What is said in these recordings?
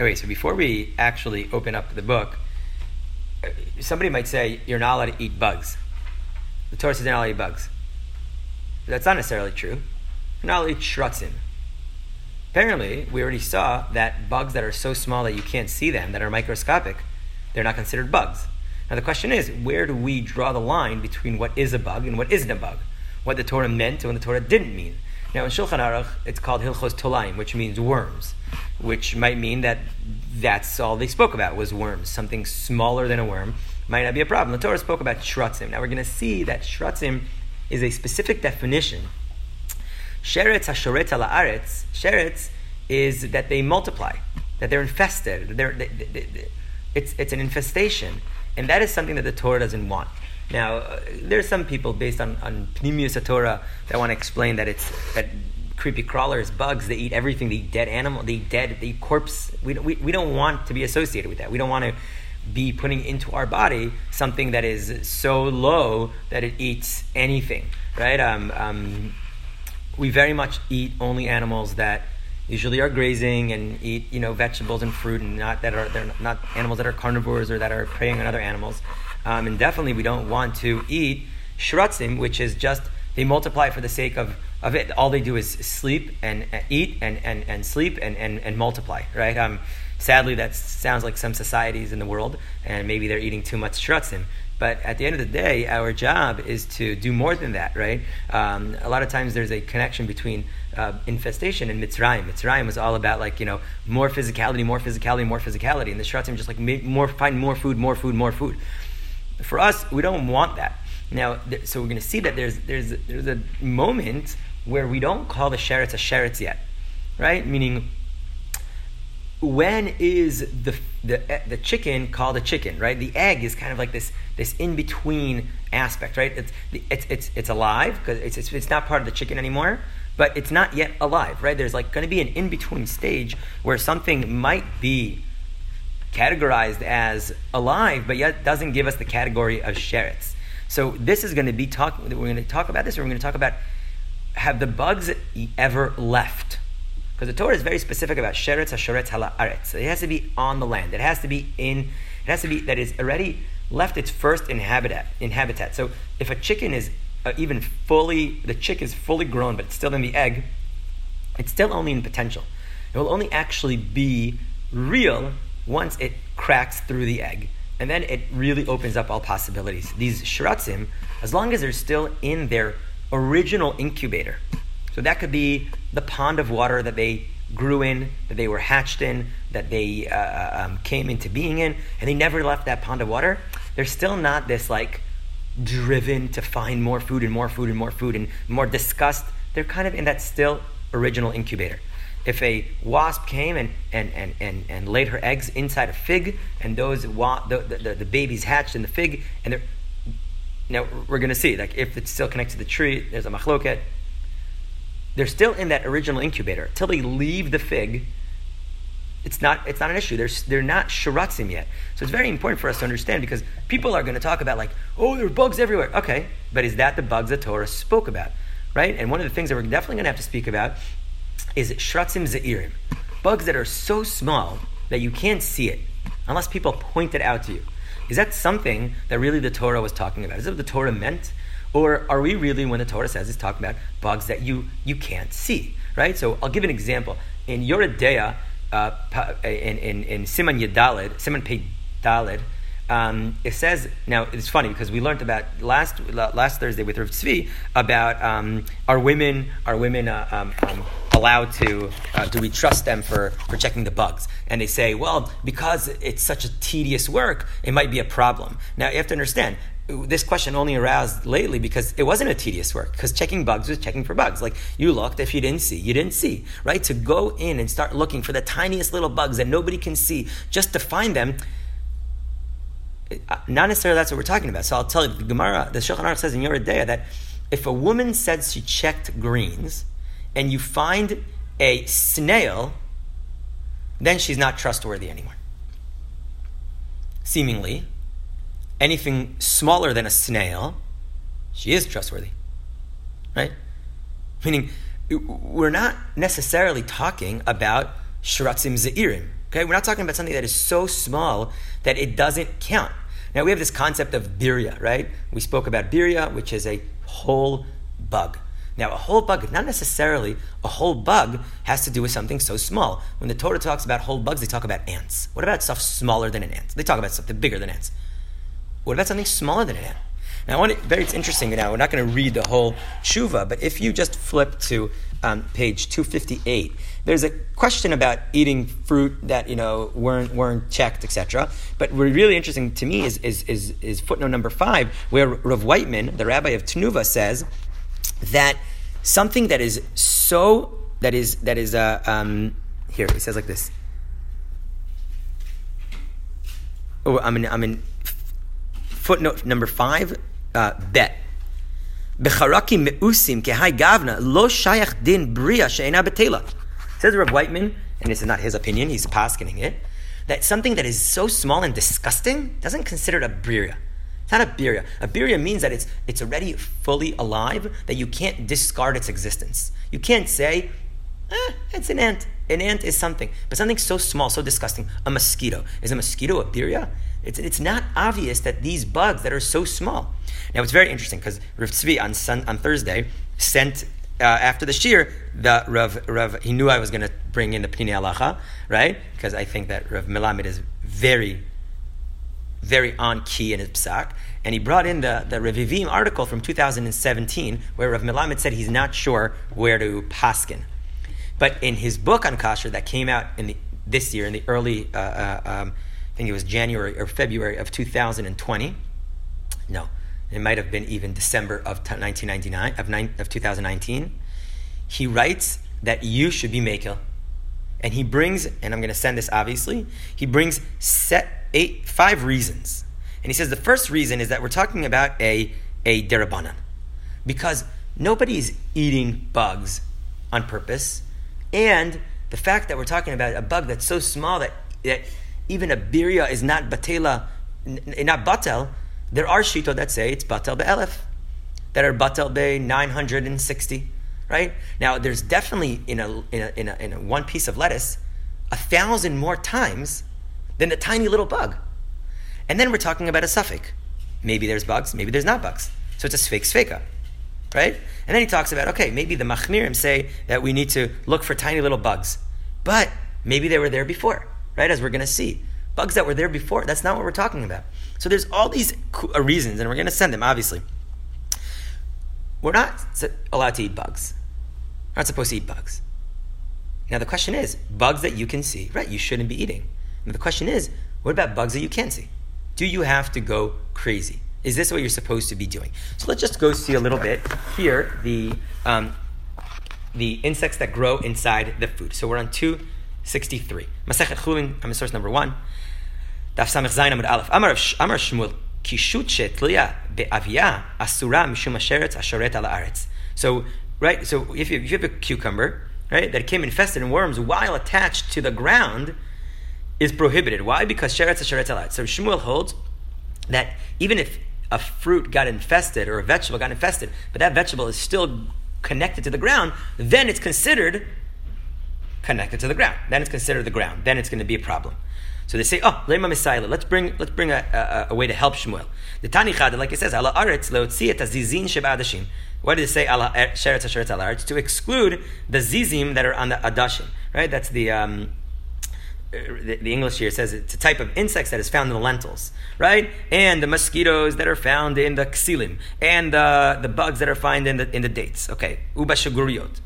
Okay, so before we actually open up the book, uh, somebody might say you're not allowed to eat bugs. The Torah says you're not allowed to eat bugs. That's not necessarily true. You're not allowed to eat shrutzim. Apparently, we already saw that bugs that are so small that you can't see them, that are microscopic, they're not considered bugs. Now the question is, where do we draw the line between what is a bug and what isn't a bug? What the Torah meant and what the Torah didn't mean. Now in Shulchan Aruch, it's called Hilchos Tolaim, which means worms, which might mean that that's all they spoke about was worms. Something smaller than a worm might not be a problem. The Torah spoke about shrutzim. Now we're going to see that shrutzim is a specific definition. Sheretz hashoret aretz. Sheretz is that they multiply, that they're infested. They're, they, they, they, it's, it's an infestation. And that is something that the Torah doesn't want. Now, uh, there are some people based on, on Pnimius Torah that want to explain that it's that creepy crawlers, bugs, they eat everything. They eat dead animal, they eat dead, they eat corpse. We, we, we don't want to be associated with that. We don't want to be putting into our body something that is so low that it eats anything, right? Um, um, we very much eat only animals that usually are grazing and eat you know vegetables and fruit and not that are they're not animals that are carnivores or that are preying on other animals um, and definitely we don't want to eat shrutzim which is just they multiply for the sake of, of it all they do is sleep and uh, eat and, and, and sleep and, and, and multiply right um, sadly that sounds like some societies in the world and maybe they're eating too much shrutzim but at the end of the day, our job is to do more than that, right? Um, a lot of times there's a connection between uh, infestation and Mitzrayim. Mitzrayim was all about like you know more physicality, more physicality, more physicality, and the Shratzim just like more find more food, more food, more food. For us, we don't want that. Now, th- so we're going to see that there's there's there's a moment where we don't call the sheretz a sheretz yet, right? Meaning, when is the the the chicken called a chicken, right? The egg is kind of like this this in between aspect, right? It's it's it's, it's alive because it's, it's it's not part of the chicken anymore but it's not yet alive, right? There's like going to be an in between stage where something might be categorized as alive, but yet doesn't give us the category of sheretz. So this is going to be talking. We're going to talk about this. Or we're going to talk about have the bugs ever left? Because the Torah is very specific about sheretz, hasheretz, hala aretz. So it has to be on the land. It has to be in. It has to be that is already left its first inhabitat. Inhabitat. So if a chicken is uh, even fully, the chick is fully grown, but it's still in the egg, it's still only in potential. It will only actually be real once it cracks through the egg. And then it really opens up all possibilities. These shiratzim, as long as they're still in their original incubator, so that could be the pond of water that they grew in, that they were hatched in, that they uh, uh um, came into being in, and they never left that pond of water. They're still not this like driven to find more food and more food and more food and more disgust. They're kind of in that still original incubator. If a wasp came and, and, and, and, and laid her eggs inside a fig, and those wa- the, the, the babies hatched in the fig, and they're now we're going to see like if it's still connected to the tree, there's a machloket. They're still in that original incubator until they leave the fig it's not, it's not an issue. They're, they're not shiratzim yet. So it's very important for us to understand because people are going to talk about like, oh, there are bugs everywhere. Okay, but is that the bugs that Torah spoke about? Right? And one of the things that we're definitely going to have to speak about is shiratzim za'irim. Bugs that are so small that you can't see it unless people point it out to you. Is that something that really the Torah was talking about? Is that what the Torah meant? Or are we really, when the Torah says, it's talking about bugs that you, you can't see? Right? So I'll give an example. In Yoreh De'ah, uh, in, in, in Siman Yedalid, Siman Pei Dalid, um, it says now it's funny because we learned about last last Thursday with Rav Tzvi about um, are women are women uh, um, um, allowed to uh, do we trust them for, for checking the bugs? And they say well because it's such a tedious work it might be a problem. Now you have to understand this question only aroused lately because it wasn't a tedious work because checking bugs was checking for bugs. Like you looked if you didn't see you didn't see right? To go in and start looking for the tiniest little bugs that nobody can see just to find them Uh, not necessarily that's what we're talking about so i'll tell you the gemara the shulchan aruch says in Yoreh De'ah that if a woman says she checked greens and you find a snail then she's not trustworthy anymore seemingly anything smaller than a snail, she is trustworthy. Right? Meaning, we're not necessarily talking about shiratzim ze'irim. Okay, we're not talking about something that is so small that it doesn't count. Now we have this concept of birya, right? We spoke about birya, which is a whole bug. Now, a whole bug, not necessarily a whole bug, has to do with something so small. When the Torah talks about whole bugs, they talk about ants. What about stuff smaller than an ant? They talk about something bigger than ants. What about something smaller than an ant? Now, I want to, very, it's interesting now. We're not going to read the whole tshuva, but if you just flip to um, page 258, there's a question about eating fruit that you know weren't weren't checked, etc. But what really interesting to me is, is, is, is footnote number five, where Rav Whiteman, the rabbi of Tenuva, says that something that is so that is that is uh, um, here he says like this. Oh, I'm in I'm in footnote number five. Uh, bet. Becharaki meusim kehai gavna lo shayach din bria she'ena betela. Says Rav Whiteman, and this is not his opinion; he's paskening it. That something that is so small and disgusting doesn't consider it a bria. It's not a birya. A birya means that it's, it's already fully alive, that you can't discard its existence. You can't say, eh, it's an ant. An ant is something. But something so small, so disgusting, a mosquito. Is a mosquito a birya? It's, it's not obvious that these bugs that are so small. Now, it's very interesting because Rav Tzvi on, sun, on Thursday sent uh, after the shir, the Rav, Rav, he knew I was going to bring in the Pninei Halacha, right? Because I think that Rav Melamed is very very on key in his psak. And he brought in the, the Revivim article from 2017, where Rav Melamed said he's not sure where to paskin. But in his book on kasher that came out in the, this year, in the early, uh, uh, um, I think it was January or February of 2020. No, it might have been even December of 1999, of, nine, of 2019. He writes that you should be makel. And he brings, and I'm going to send this obviously, he brings set eight, five reasons. And he says the first reason is that we're talking about a, a derabanan. Because nobody's eating bugs on purpose. And the fact that we're talking about a bug that's so small that, that even a birya is not batela, not batel, there are shito that say it's batel be'elef, that are batel be 960, right? Now, there's definitely in a, in a, in a, in a one piece of lettuce a thousand more times than the tiny little bug. And then we're talking about a suffix. Maybe there's bugs, maybe there's not bugs. So it's a sfeik sfeika, right? And then he talks about, okay, maybe the machmirim say that we need to look for tiny little bugs. But maybe they were there before, right? As we're going to see. Bugs that were there before, that's not what we're talking about. So there's all these uh, reasons, and we're going to send them, obviously. We're not allowed to eat bugs. We're not supposed to eat bugs. Now the question is, bugs that you can see, right, you shouldn't be eating. The question is, what about bugs that you can't see? Do you have to go crazy? Is this what you're supposed to be doing? So let's just go see a little bit here the um, the insects that grow inside the food. So we're on 263. Masechet Chulin, I'm a source number one. Ala aretz. So right, so if you, if you have a cucumber, right, that came infested in worms while attached to the ground, is prohibited. Why? Because sheretz sheretz alat. So Shmuel holds that even if a fruit got infested or a vegetable got infested, but that vegetable is still connected to the ground, then it's considered connected to the ground. Then it's considered the ground. Then it's going to be a problem. So they say, oh, lema messiah. Let's bring let's bring a, a, a, way to help Shmuel. The Tani like it says, ala aretz leotzi et azizin shebadashim. What did it say ala sheretz sheretz ala aretz? To exclude the zizim that are on the adashim. Right. That's the um, the, the, English here says it's a type of insects that is found in the lentils, right? And the mosquitoes that are found in the ksilim, and the, the bugs that are found in the, in the dates. Okay, uba shaguriot.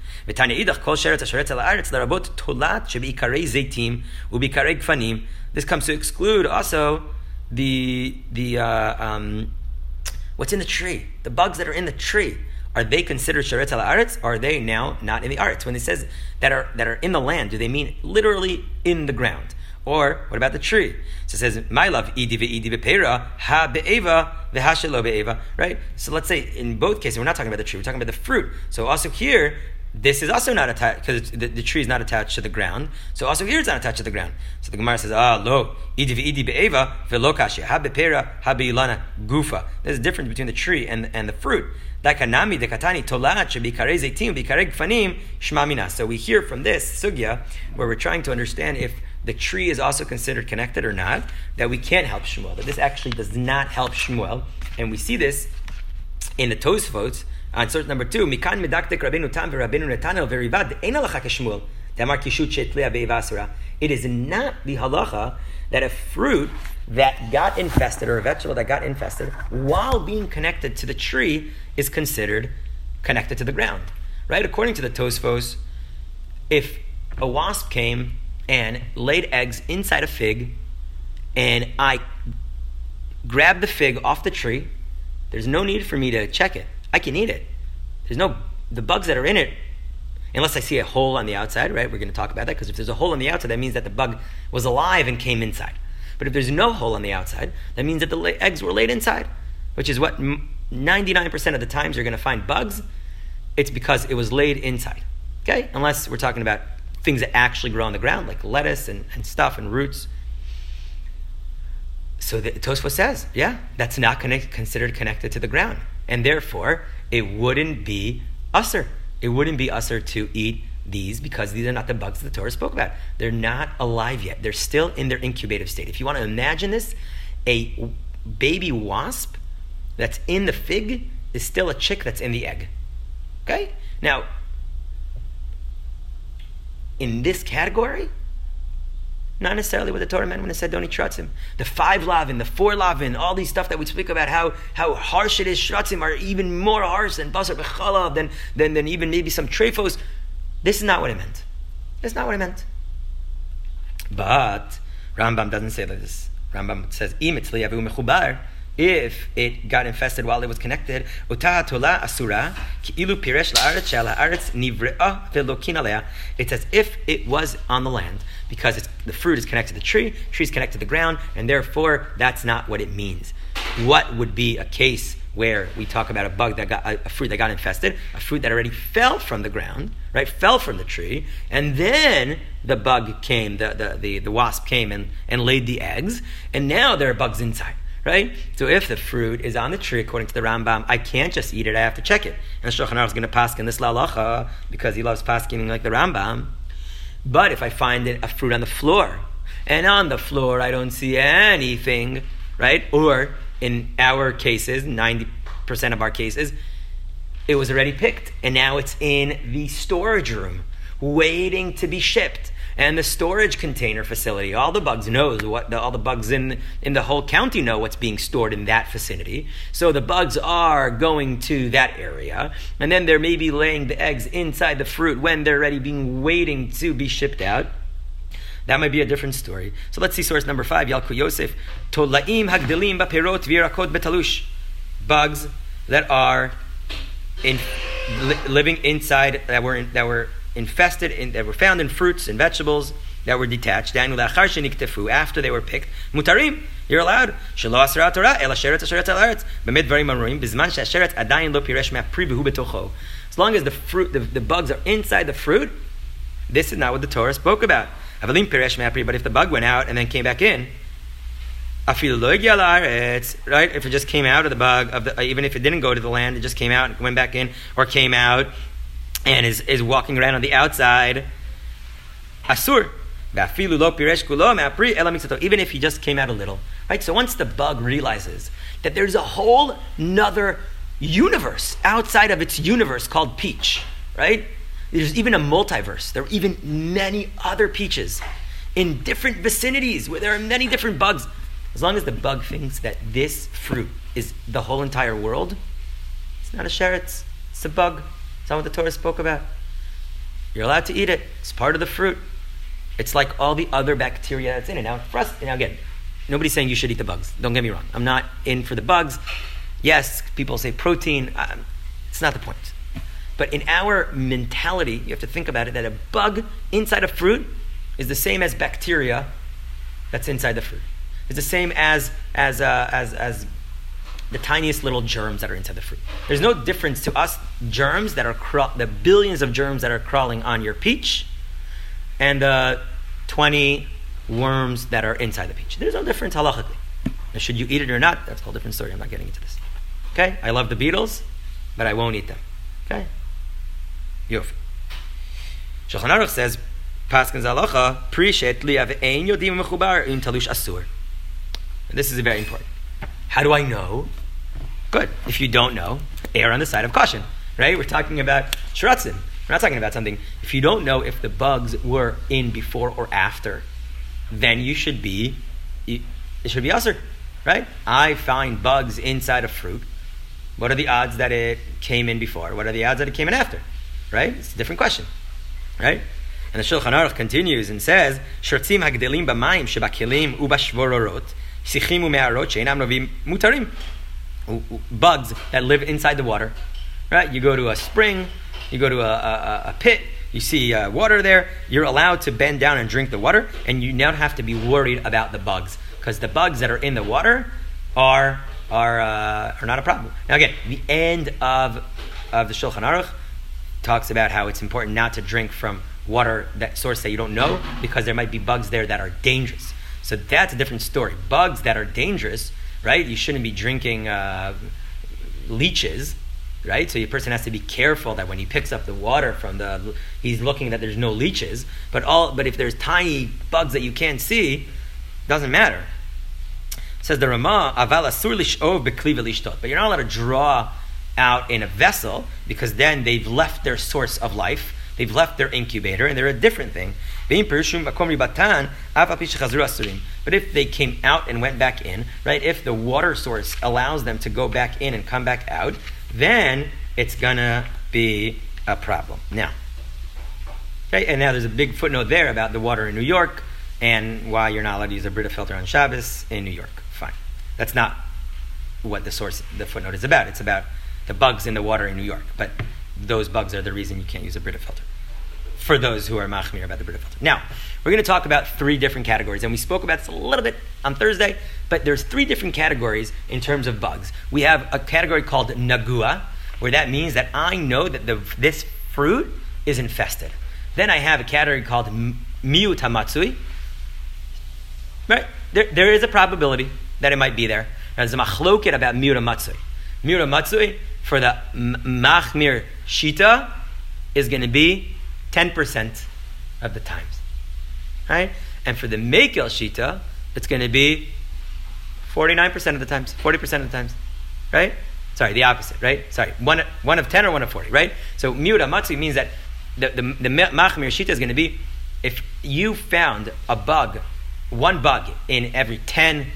This comes to exclude also the, the uh, um, what's in the tree, the bugs that are in the tree are they considered sharet al aretz? Are they now not in the aretz? When it says that are that are in the land, do they mean literally in the ground? Or what about the tree? So it says, "My love, idi ve'idi be'pera ha be'eva ve'hashelo be'eva." Right. So let's say in both cases, we're not talking about the tree; we're talking about the fruit. So also here, this is also not attached because the, the, tree is not attached to the ground. So also here it's not attached to the ground. So the Gemara says, "Ah, lo idi ve'idi be'eva ve'lo kashya ha be'pera ha be'ilana gufa." There's a difference between the tree and and the fruit. Dakanami dekatani tolat shmamina. So we hear from this sugya where we're trying to understand if the tree is also considered connected or not, that we can't help Shmuel, that this actually does not help Shmuel. And we see this in the Tosfot on source number two, Mikan medaktek Rabbeinu Tam v'Rabbeinu Netanel v'Rivad, ein halacha k'Shmuel, damar kishut shetlea be'ivasura. It is not the halacha that a fruit that got infested or a vegetable that got infested while being connected to the tree is considered connected to the ground. Right? According to the Tosfos, if a wasp came and laid eggs inside a fig and I grabbed the fig off the tree, there's no need for me to check it. I can eat it. There's no, the bugs that are in it, unless I see a hole on the outside, right? We're going to talk about that because if there's a hole on the outside, that means that the bug was alive and came inside. But if there's no hole on the outside, that means that the eggs were laid inside, which is what 99% of the times you're going to find bugs. It's because it was laid inside. Okay? Unless we're talking about things that actually grow on the ground, like lettuce and, and stuff and roots. So the Tosfos says, yeah, that's not connect, considered connected to the ground. And therefore, it wouldn't be usser. It wouldn't be usser to eat these because these are not the bugs the Torah spoke about. They're not alive yet. They're still in their incubative state. If you want to imagine this, a baby wasp that's in the fig is still a chick that's in the egg. Okay? Now, in this category, not necessarily what the Torah meant when it said don't eat shratzim. The five lavin, the four lavin, all these stuff that we speak about, how, how harsh it is, shratzim are even more harsh than basar bechalav, than, than, than even maybe some trefos. This is not what it meant. That's not what it meant. But Rambam doesn't say this. Rambam says, if it got infested while it was connected, asura, It's as if it was on the land because the fruit is connected to the tree, tree is connected to the ground, and therefore that's not what it means. What would be a case where we talk about a bug that got a, fruit that got infested, a fruit that already fell from the ground, right? Fell from the tree, and then the bug came, the, the, the, the wasp came and, and laid the eggs, and now there are bugs inside right? So if the fruit is on the tree, according to the Rambam, I can't just eat it. I have to check it. And Shulchan Aruch is going to pass in this lalacha because he loves pasking like the Rambam. But if I find it, a fruit on the floor, and on the floor I don't see anything, right? Or in our cases, ninety percent of our cases, it was already picked, and now it's in the storage room, waiting to be shipped and the storage container facility. All the bugs knows what the, all the bugs in in the whole county know what's being stored in that vicinity. So the bugs are going to that area, and then they're maybe laying the eggs inside the fruit when they're ready, being waiting to be shipped out. That might be a different story. So let's see source number five, Yalkut Yosef. Tolaim hagdelim bapirot virakot betalush. Bugs that are in, li- living inside, that were, in, that were infested, in, that were found in fruits and vegetables that were detached. After they were picked, mutarim, you're allowed. As long as the fruit, the, the bugs are inside the fruit, this is not what the Torah spoke about. But if the bug went out and then came back in, right? If it just came out of the bug, of the, even if it didn't go to the land, it just came out and went back in, or came out and is, is walking around on the outside, asur. Even if he just came out a little. Right? So once the bug realizes that there's a whole nother universe outside of its universe called peach, right? There's even a multiverse. There are even many other peaches in different vicinities where there are many different bugs. As long as the bug thinks that this fruit is the whole entire world, it's not a sheretz, it's a bug. It's not what the Torah spoke about. You're allowed to eat it. It's part of the fruit. It's like all the other bacteria that's in it. Now, for us, now again, nobody's saying you should eat the bugs. Don't get me wrong. I'm not in for the bugs. Yes, people say protein. Um, it's not the point. But in our mentality, you have to think about it that a bug inside a fruit is the same as bacteria that's inside the fruit. It's the same as as uh, as as the tiniest little germs that are inside the fruit. There's no difference to us germs that are craw- the billions of germs that are crawling on your peach, and the 20 worms that are inside the peach. There's no difference halachically. Now, should you eat it or not? That's a whole different story. I'm not getting into this. Okay, I love the beetles, but I won't eat them. Okay, Yof. Shulchan Aruch says Paskins Zalacha, Prishet Liav Ein Yodim Mechubar Talush Asur. This is very important. How do I know? Good. If you don't know, err on the side of caution. Right? We're talking about shratzim. We're not talking about something. If you don't know if the bugs were in before or after, then you should be, it should be usher. Right? I find bugs inside a fruit. What are the odds that it came in before? What are the odds that it came in after? Right? It's a different question. Right? And the Shulchan Aruch continues and says, "Shortzim hagdelim b'mayim shebakelim ubashvororot sichim ume'arot she'enam novim mutarim." Bugs that live inside the water, right? You go to a spring, you go to a, a, a pit, you see uh, water there. You're allowed to bend down and drink the water, and you don't have to be worried about the bugs because the bugs that are in the water are are uh, are not a problem. Now again, the end of of the Shulchan Aruch talks about how it's important not to drink from water that source that you don't know because there might be bugs there that are dangerous. So that's a different story. Bugs that are dangerous, right? You shouldn't be drinking uh, leeches, right? So your person has to be careful that when he picks up the water from the, he's looking that there's no leeches. But all, but if there's tiny bugs that you can't see, doesn't matter. Says the Rama, aval asur lishov bekliva But you're not allowed to draw out in a vessel because then they've left their source of life They've left their incubator and they're a different thing. But if they came out and went back in, right, if the water source allows them to go back in and come back out, then it's gonna be a problem. Now, okay, and now there's a big footnote there about the water in New York and why you're not allowed to use a Brita filter on Shabbos in New York. Fine. That's not what the source, the footnote is about. It's about the bugs in the water in New York. But those bugs are the reason you can't use a Brita filter. For those who are machmir about the Brita filter. Now, we're going to talk about three different categories, and we spoke about this a little bit on Thursday, but there's three different categories in terms of bugs. We have a category called nagua, where that means that I know that the, this fruit is infested. Then I have a category called miutamatsui. Right? There, there is a probability that it might be there. There's a machloket about miutamatsui. Miutamatsui for the machmir shita is going to be 10% of the times. Right? And for the mekel shita, it's going to be 49% of the times, 40% of the times. Right? Sorry, the opposite, right? Sorry, one, one of 10 or one of 40, right? So miuta matsu means that the, the, the machmir shita is going to be if you found a bug, one bug in every 10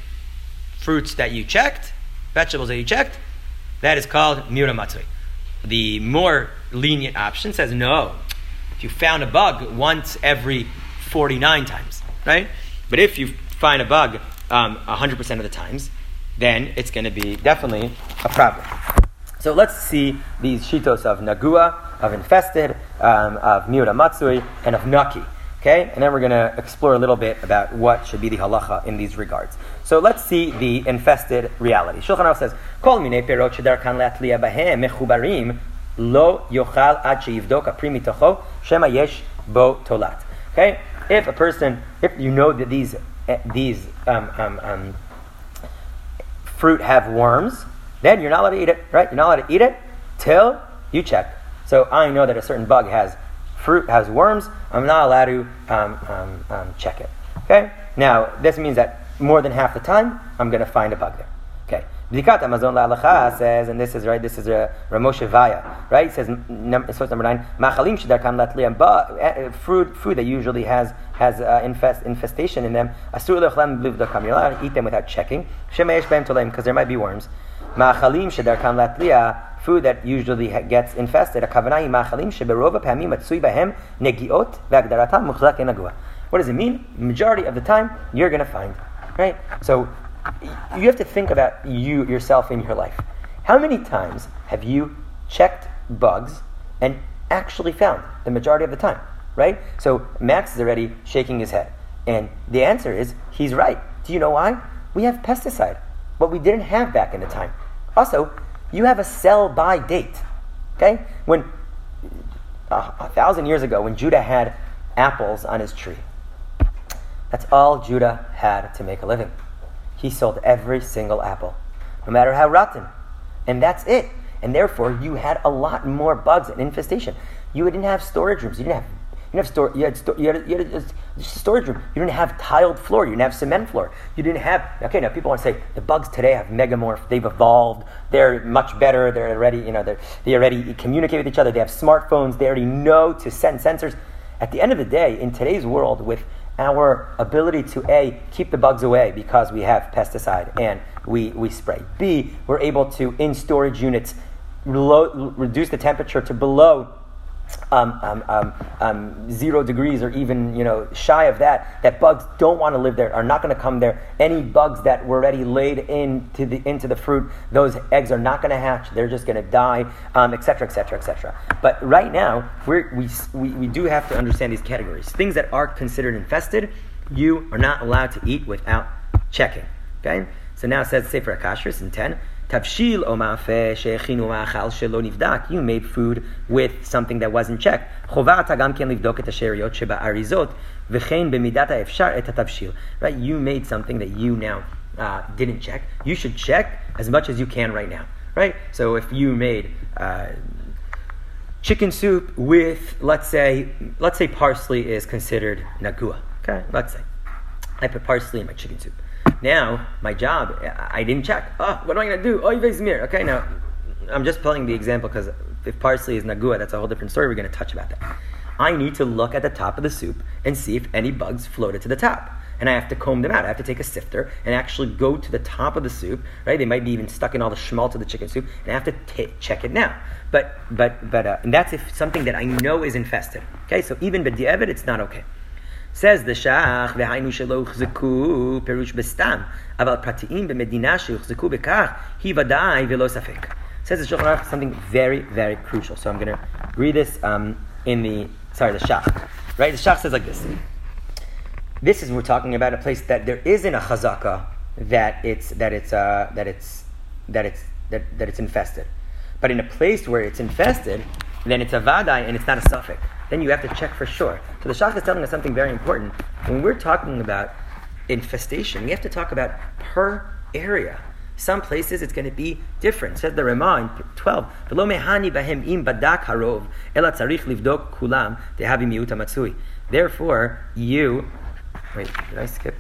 fruits that you checked, vegetables that you checked, that is called Mira Matsui. The more lenient option says no. If you found a bug once every 49 times, right? But if you find a bug um, 100% of the times, then it's going to be definitely a problem. So let's see these shitos of Nagua, of infested, um, of Miuta Matsui, and of Naki. Okay? And then we're going to explore a little bit about what should be the halacha in these regards. So let's see the infested reality. Shulchan Aruch says, "Kol minei perot shedarkan leatliya bahem mechubarim lo yochal ad sheyivdok apri mitocho shema yesh bo tolat." Okay, if a person, if you know that these eh, these um, um, um, fruit have worms, then you're not allowed to eat it. Right? You're not allowed to eat it till you check. So I know that a certain bug has fruit has worms. I'm not allowed to um, um, um, check it. Okay. Now this means that more than half the time, I'm going to find a bug there. Bdikat HaMazon La'alacha says, and this is right, this is a Ramoshe Vaya, right? It says, source number nine, Machalim Shidarkam Latliyam, eh, fruit, food that usually has has uh, infest, infestation in them, Asur Lechlam Blivdakam, you're eat them without checking, Shemesh Bem Tolem, because there might be worms. Machalim Shidarkam Latliya, food that usually gets infested, A Akavanai Machalim Sheberova Pamim Matsui Bahem, Negiot, Vagdaratam, Muchlak Enagua. What does it mean? Majority of the time, you're going to find Right? So you have to think about you yourself in your life. How many times have you checked bugs and actually found the majority of the time? Right? So Max is already shaking his head. And the answer is he's right. Do you know why? We have pesticide, what we didn't have back in the time. Also, you have a sell by date. Okay? When uh, a thousand years ago, when Judah had apples on his tree, that's all Judah had to make a living. He sold every single apple, no matter how rotten. And that's it. And therefore, you had a lot more bugs and infestation. You didn't have storage rooms. You didn't have You didn't have store. You had, sto- you had, you had a, storage room. You didn't have tiled floor. You didn't have cement floor. You didn't have. Okay, now people want to say the bugs today have megamorph. They've evolved. They're much better. They're already, you know, they they already communicate with each other. They have smartphones. They already know to send sensors. At the end of the day, in today's world, with our ability to A, keep the bugs away because we have pesticide and we, we spray. B, we're able to, in storage units, reduce the temperature to below um, um, um, um, zero degrees or even you know shy of that that bugs don't want to live there are not going to come there. Any bugs that were already laid into the into the fruit those eggs are not going to hatch they're just going to die etc etc etc but right now we we, we do have to understand these categories. Things that are considered infested you are not allowed to eat without checking okay? So now it says Sefer Akashris in 10 Shelo nivdak. You made food with something that wasn't checked. חובה אתה גם כן לבדוק את השאריות שבאריזות, וכן Right? You made something that you now uh, didn't check. You should check as much as you can right now. Right? So if you made uh, chicken soup with let's say let's say parsley is considered nagua okay let's say i put parsley in my chicken soup now, my job, I didn't check. Oh, what am I going to do? Oh, mir. Okay, now, I'm just pulling the example because if parsley is nagua, that's a whole different story. We're going to touch about that. I need to look at the top of the soup and see if any bugs floated to the top. And I have to comb them out. I have to take a sifter and actually go to the top of the soup, right? They might be even stuck in all the schmaltz of the chicken soup, and I have to t- check it now. But, but, but, uh, and that's if something that I know is infested. Okay, so even b'di'evet, it's not okay. Says the Shach, v'hainu shelo uchzeku perush bestam, aval pratim b'medina sheuchzeku bekach, hi vadai v'lo safek. Says the Shulchan Aruch something very, very crucial. So I'm going to read this um, in the, sorry, the Shach. Right? The Shach says like this. This is, we're talking about a place that there isn't a chazaka that it's, that it's, uh, that it's, that it's, that, that it's infested. But in a place where it's infested, then it's a vadai and it's not a suffix then you have to check for sure. So the Shach is telling us something very important. When we're talking about infestation, we have to talk about per area. Some places it's going to be different. Says the Ramah in 12, Therefore, you. Wait, did I skip?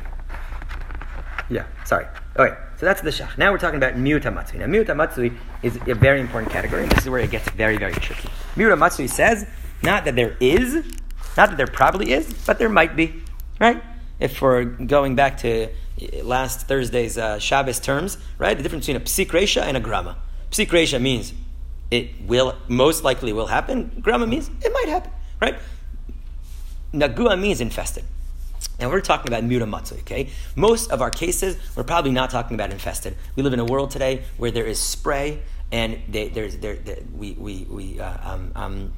Yeah, sorry. Okay, so that's the shach. Now we're talking about miuta matsui. Now miuta matsui is a very important category. This is where it gets very, very tricky. Miuta matsui says not that there is, not that there probably is, but there might be, right? If we're going back to last Thursday's uh, Shabbos terms, right? The difference between a psik resha and a grama. Psik resha means it will, most likely will happen. Grama means it might happen, right? Nagua means infested. Now we're talking about mutamatsu, okay? Most of our cases, we're probably not talking about infested. We live in a world today where there is spray, and they, there's there, we we we uh, um, um,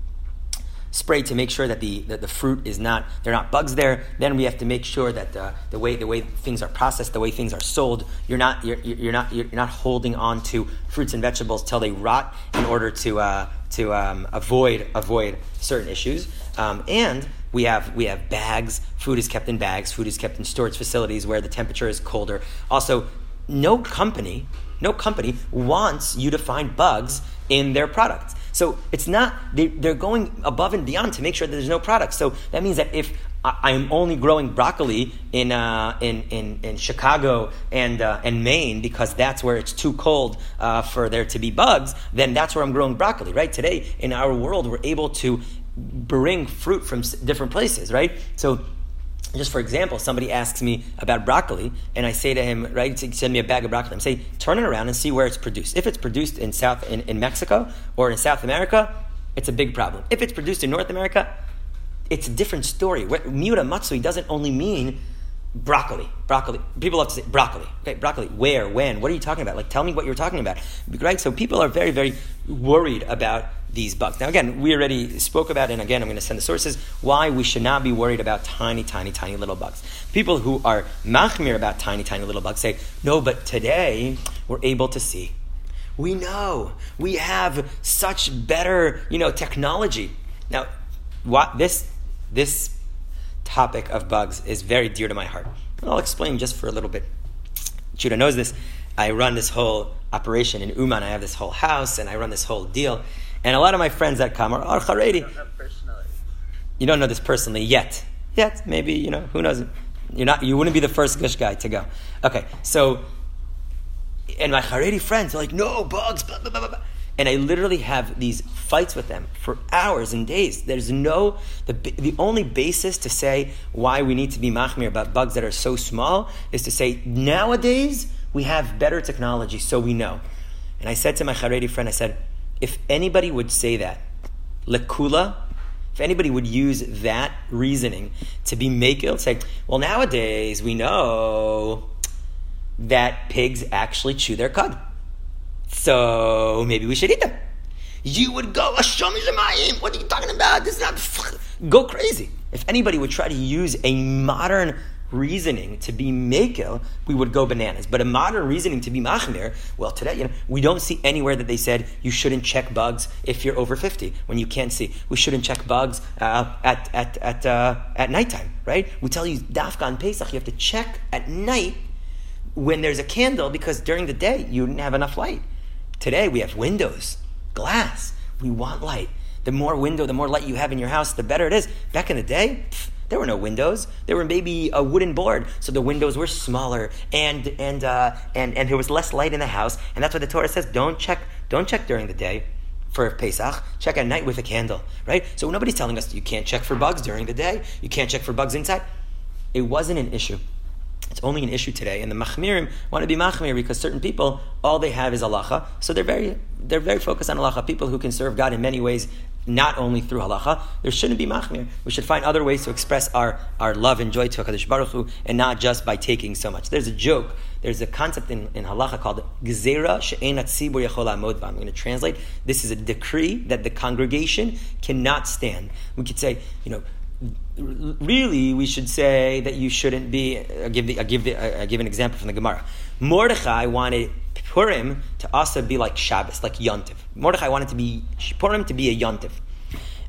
spray to make sure that the, that the fruit is not there are not bugs there. Then we have to make sure that uh, the way the way things are processed, the way things are sold, you're not you're, you're not you're not holding on to fruits and vegetables till they rot in order to uh, to um, avoid avoid certain issues. Um, and we have we have bags. Food is kept in bags. Food is kept in storage facilities where the temperature is colder. Also, no company no company wants you to find bugs in their products. So it's not, they, are going above and beyond to make sure that there's no product. So that means that if I, am only growing broccoli in, uh, in, in, in, Chicago and, uh, and Maine because that's where it's too cold uh, for there to be bugs, then that's where I'm growing broccoli, right? Today in our world, we're able to bring fruit from different places, right? So just for example, somebody asks me about broccoli, and I say to him, right, send me a bag of broccoli. I'm saying, turn it around and see where it's produced. If it's produced in South in, in Mexico or in South America, it's a big problem. If it's produced in North America, it's a different story. Miuta matsui doesn't only mean broccoli. Broccoli. People love to say broccoli. Okay, broccoli. Where? When? What are you talking about? Like, tell me what you're talking about. Right? So people are very, very worried about these bugs. Now, again, we already spoke about, and again, I'm going to send the sources, why we should not be worried about tiny, tiny, tiny little bugs. People who are machmir about tiny, tiny little bugs say, no, but today we're able to see. We know. We have such better, you know, technology. Now, what this, this topic of bugs is very dear to my heart. And I'll explain just for a little bit. Judah knows this. I run this whole operation in Uman. I have this whole house and I run this whole deal. And a lot of my friends that come are, are Haredi. You don't know this personally yet. Yet, maybe, you know, who knows? You're not, you wouldn't be the first gush guy to go. Okay, so, and my Haredi friends are like, no, bugs, blah, blah, blah, blah. And I literally have these fights with them for hours and days. There's no, the, the only basis to say why we need to be machmir about bugs that are so small is to say nowadays we have better technology, so we know. And I said to my Haredi friend, I said, if anybody would say that, lekula, if anybody would use that reasoning to be makil, say, well, nowadays we know that pigs actually chew their cud. So maybe we should eat them. You would go, what are you talking about? This is not, go crazy. If anybody would try to use a modern reasoning to be makel, we would go bananas. But a modern reasoning to be machmir, well, today, you know, we don't see anywhere that they said you shouldn't check bugs if you're over 50 when you can't see. We shouldn't check bugs uh, at, at, at, uh, at nighttime, right? We tell you, dafka on Pesach, you have to check at night when there's a candle because during the day you didn't have enough light. Today we have windows, glass. We want light. The more window, the more light you have in your house, the better it is. Back in the day, there were no windows. There were maybe a wooden board, so the windows were smaller, and and uh, and and there was less light in the house. And that's what the Torah says: don't check, don't check during the day for Pesach. Check at night with a candle, right? So nobody's telling us you can't check for bugs during the day. You can't check for bugs inside. It wasn't an issue. It's only an issue today, and the machmirim want to be machmir because certain people all they have is halacha, so they're very they're very focused on halacha. People who can serve God in many ways not only through halacha. There shouldn't be machmir. We should find other ways to express our, our love and joy to HaKadosh Baruch Hu, and not just by taking so much. There's a joke. There's a concept in, in halacha called gezerah she'enat tzibur yachol I'm going to translate. This is a decree that the congregation cannot stand. We could say, you know, really we should say that you shouldn't be. I'll give, the, I'll give, the, I'll give an example from the Gemara. Mordechai wanted Purim to also be like Shabbos, like Yontiv. Mordechai wanted to be Purim to be a Yontiv.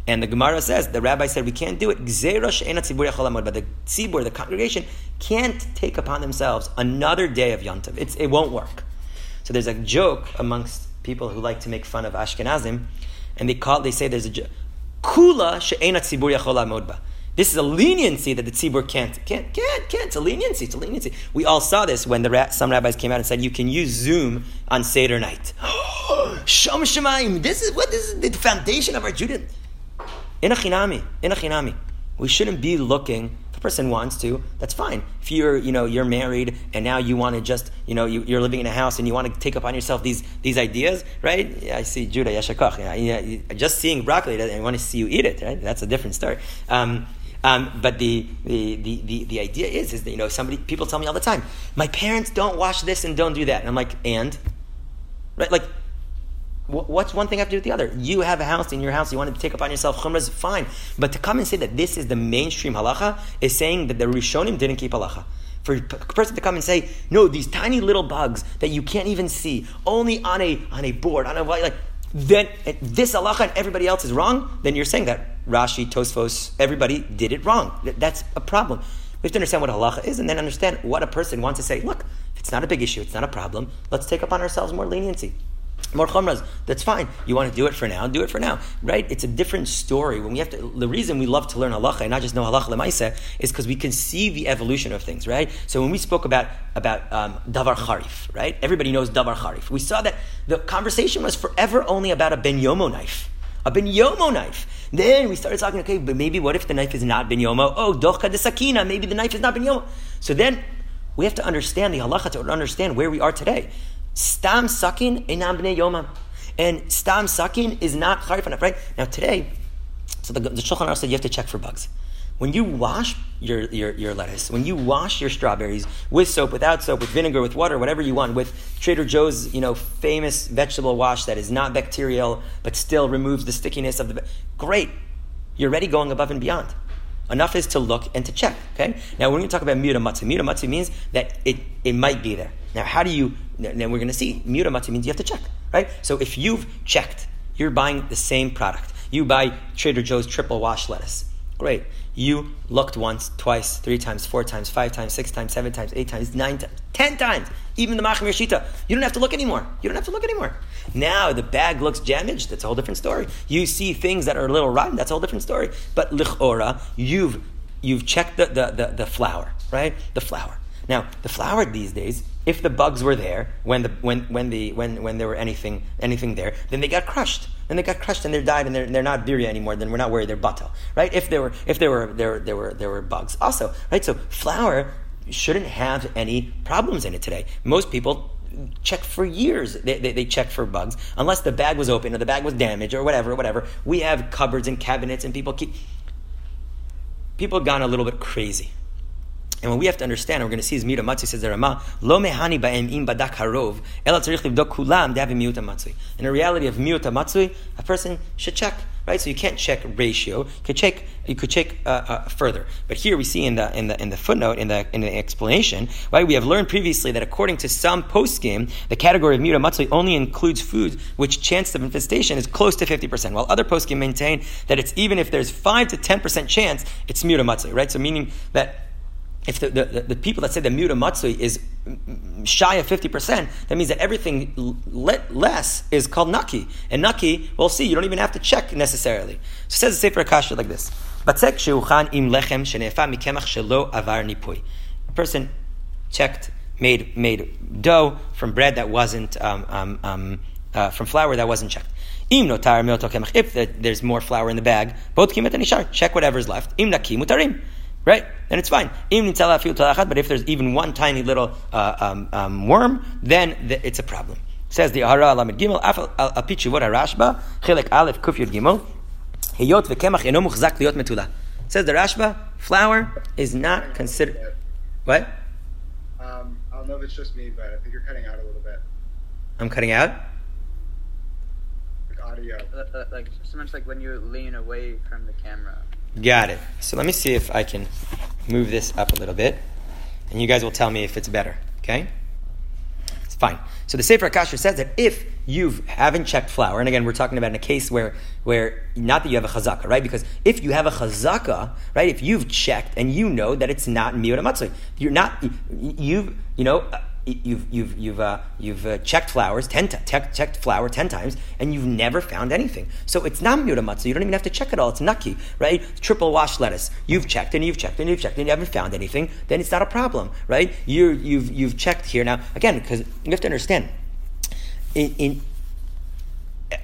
And the Gemara says, the rabbi said, we can't do it. But the tzibur, the congregation, can't take upon themselves another day of Yontiv. It's, it won't work. So there's a joke amongst people who like to make fun of Ashkenazim, and they call they say there's a joke. Kula she'ena tzibur yachol ba. This is a leniency that the tzibur can't, can't, can't, can't. It's a leniency. It's a leniency. We all saw this when the some rabbis came out and said you can use Zoom on Seder night. Shom Shemaim. This is what this is the foundation of our Judaism. In a chinami, in a chinami. We shouldn't be looking. If a person wants to, that's fine. If you're, you know, you're married and now you want to just, you know, you, are living in a house and you want to take upon yourself these these ideas, right? Yeah, I see Judah Yashakach. Yeah, yeah, just seeing broccoli, I want to see you eat it. Right? That's a different story. Um, um, but the, the, the, the, idea is, is that, you know, somebody, people tell me all the time, my parents don't wash this and don't do that. And I'm like, and? Right? Like, what's one thing have to do with the other? You have a house in your house, you want to take upon yourself chumras, fine. But to come and say that this is the mainstream halacha is saying that the Rishonim didn't keep halacha. For a person to come and say, no, these tiny little bugs that you can't even see, only on a on a board, on a like then this halacha and everybody else is wrong, then you're saying that Rashi, Tosfos, everybody did it wrong. That's a problem. We have to understand what halacha is and then understand what a person wants to say. Look, it's not a big issue, it's not a problem. Let's take upon ourselves more leniency. More chumras, that's fine. You want to do it for now, do it for now, right? It's a different story. When we have to, the reason we love to learn halacha and not just know halacha lemaisa is because we can see the evolution of things, right? So when we spoke about about um, davar charif, right? Everybody knows davar charif. We saw that the conversation was forever only about a ben yomo knife, a ben yomo knife. Then we started talking, okay, but maybe what if the knife is not ben yomo? Oh, dochka de sakina, maybe the knife is not ben yomo. So then we have to understand the halacha to understand where we are today. Stam sakin enam bnei yomam. And stam sakin is not charif enough, right? Now today, so the, the Shulchan Aruch said you have to check for bugs. When you wash your, your, your lettuce, when you wash your strawberries with soap, without soap, with vinegar, with water, whatever you want, with Trader Joe's, you know, famous vegetable wash that is not bacterial but still removes the stickiness of the great. You're already going above and beyond. Enough is to look and to check. Okay. Now we're going to talk about muta muta Mutamatsu means that it, it might be there. Now, how do you? Now we're going to see mutamatsu means you have to check, right? So if you've checked, you're buying the same product. You buy Trader Joe's triple wash lettuce. Great. You looked once, twice, three times, four times, five times, six times, seven times, eight times, nine times, ten times. Even the Machmir Shita. You don't have to look anymore. You don't have to look anymore. Now the bag looks damaged. That's a whole different story. You see things that are a little rotten. That's a whole different story. But lichora, you've you've checked the, the, the, the flour, right? The flour. Now, the flour these days, if the bugs were there when the when when the when when there were anything anything there, then they got crushed. Then they got crushed and they died and they're, they're not birya anymore. Then we're not worried they're batal, right? If there were if there were there there were there were bugs also, right? So flour shouldn't have any problems in it today. Most people check for years. They, they, they, check for bugs unless the bag was open or the bag was damaged or whatever, whatever. We have cupboards and cabinets and people keep people gone a little bit crazy. And what we have to understand, we're going to see is Miuta Matzui says the Rama, Lo mehani ba'em im badak harov, ela tzarich livdok kulam miuta matzui. In the reality of miuta matzui, a person should check, right? So you can't check ratio. You could check, you could check uh, uh, further. But here we see in the in the in the footnote in the in the explanation, right? We have learned previously that according to some poskim, the category of miuta matzui only includes foods which chance of infestation is close to fifty percent, while other poskim maintain that it's even if there's five to ten percent chance, it's miuta matzui, right? So meaning that if the, the, the, people that say the miuta matzui is shy of 50%, that means that everything le- less is called naki. And naki, we'll see, you don't even have to check necessarily. So it says the Sefer Akasha like this. Person checked, made, made dough from bread that wasn't, um, um, um, uh, from flour that wasn't checked. If there's more flour in the bag, both check whatever's left. Im naki mutarim right? Then it's fine. But if there's even one tiny little uh, um, um, worm, then the, it's a problem. Says the Ahara Alamed Gimel, Apichu Vod Rashba, Chilek Aleph Kuf Yud Gimel, Heyot v'kemach eno muchzak liot metula. Says the Rashba, flour is not considered. What? Um, I don't know if it's just me, but I think you're cutting out a little bit. I'm cutting out. Like audio. Uh, uh, like sometimes, like when you lean away from the camera. Got it. So let me see if I can move this up a little bit, and you guys will tell me if it's better. Okay? It's fine. So the Sefer Akasha says that if you haven't checked flour, and again, we're talking about in a case where, where not that you have a chazaka, right? Because if you have a chazaka, right, if you've checked and you know that it's not miyot you're not, you've, you know, you've you've you've uh, you've uh, checked flowers ten t- checked flour ten times and you've never found anything. So it's not matzah. You don't even have to check it all. It's naki, right? Triple wash lettuce. You've checked and you've checked and you've checked and you haven't found anything. Then it's not a problem, right? You you've you've checked here now again because you have to understand. In, in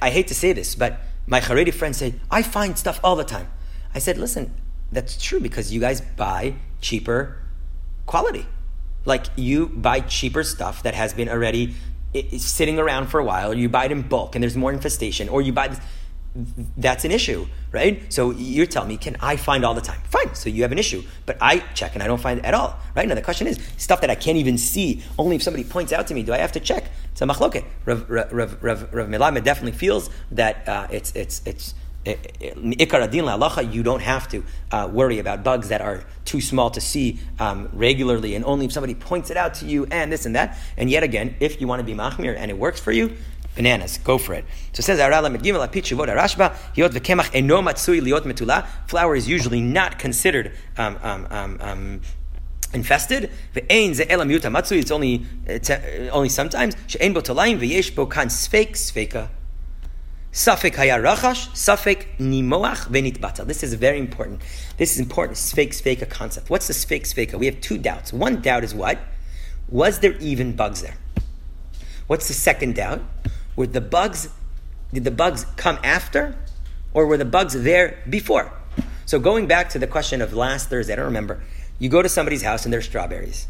I hate to say this, but my Haredi friends say I find stuff all the time. I said, listen, that's true because you guys buy cheaper quality like you buy cheaper stuff that has been already sitting around for a while, or you buy it in bulk and there's more infestation, or you buy this. That's an issue, right? So you're telling me, can I find all the time? Fine. So you have an issue, but I check and I don't find it at all, right? Now the question is stuff that I can't even see. Only if somebody points out to me, do I have to check? It's a machloket. Rav, Rav, Rav, Rav, Rav definitely feels that uh, it's it's it's Ikar adin you don't have to uh, worry about bugs that are too small to see um, regularly, and only if somebody points it out to you, and this and that. And yet again, if you want to be machmir and it works for you, bananas, go for it. So it says Flour is usually not considered um, um, um, um infested. It's only it's, uh, only sometimes. Safek hayarachash, safek nimoach venitbata. This is very important. This is important. Sfek sveka concept. What's the sfek sveka? We have two doubts. One doubt is what? Was there even bugs there? What's the second doubt? Were the bugs, did the bugs come after? Or were the bugs there before? So going back to the question of last Thursday, I don't remember. You go to somebody's house and there's strawberries.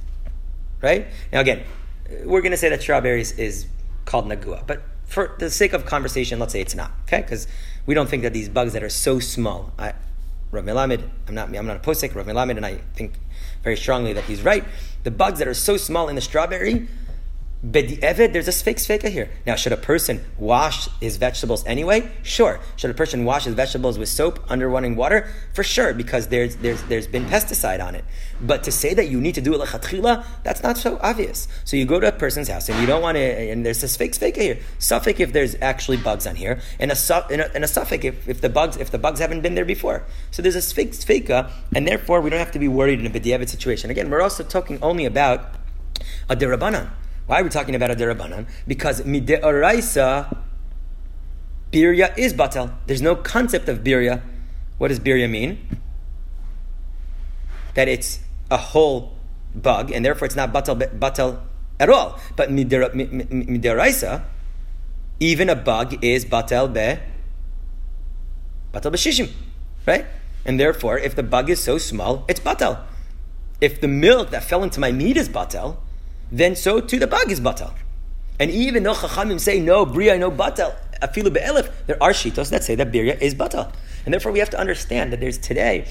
Right? Now again, we're going to say that strawberries is called nagua, but for the sake of conversation, let's say it's not, okay? Because we don't think that these bugs that are so small. I, Rav Melamed, I'm not, I'm not a posek, Rav Melamed, and I think very strongly that he's right. The bugs that are so small in the strawberry, B'di'evet, there's a sfeik sfeika here. Now, should a person wash his vegetables anyway? Sure. Should a person wash his vegetables with soap under running water? For sure, because there's there's there's been pesticide on it. But to say that you need to do it lechatchila, that's not so obvious. So you go to a person's house and you don't want to, and there's a sfeik sfeika here. safek if there's actually bugs on here, and a, su- and a, and a safek if, if the bugs if the bugs haven't been there before. So there's a sfeik sfeika, and therefore we don't have to be worried in a b'di'evet situation. Again, we're also talking only about a derabanan. Why are we talking about a derabanan? Because mideoraisa birya is batel. There's no concept of birya. What does birya mean? That it's a whole bug, and therefore it's not batel batal at all. But mideoraisa, even a bug is batel be batal b'shishim, right? And therefore, if the bug is so small, it's batel. If the milk that fell into my meat is batal, then so too the bug is batal. And even though Chachamim say no bria, no batal, afilu be'elif, there are shitos that say that birya is batal. And therefore we have to understand that there's today,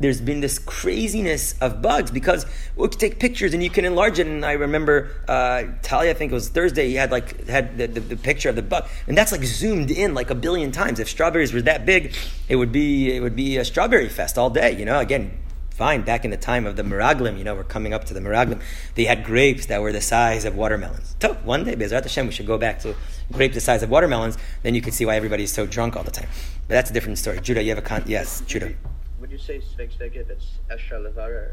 there's been this craziness of bugs because we can take pictures and you can enlarge it. And I remember uh, Talia, I think it was Thursday, he had like had the, the, the, picture of the bug, and that's like zoomed in like a billion times. If strawberries were that big, it would be it would be a strawberry fest all day. You know, again, fine. Back in the time of the Miraglim, you know, we're coming up to the Miraglim, they had grapes that were the size of watermelons. So one day, Bezrat Hashem, we should go back to grapes the size of watermelons. Then you can see why everybody's so drunk all the time. But that's a different story. Judah, you have a con? Yes, Judah. Would you say Svek Svek if it's Esha Levara?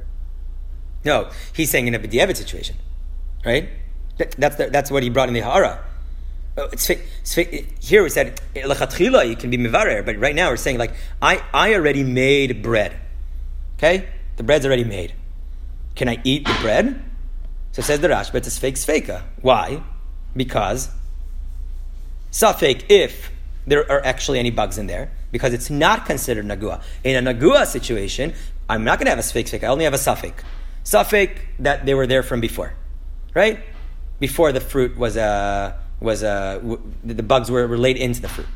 No, he's saying in a B'diavad situation, right? That, that's the, that's what he brought in the Hara. Oh, it's, it's, here we said lechatchila you can be mivarer, but right now we're saying like I I already made bread. Okay? The bread's already made. Can I eat the bread? So says the Rashba, it's a fake sfeika. Why? Because suffix if there are actually any bugs in there, because it's not considered nagua. In a nagua situation, I'm not going to have a sfeik sfeik. I only have a suffix. Suffix that they were there from before, right? Before the fruit was a was uh, a the bugs were, were laid into the fruit,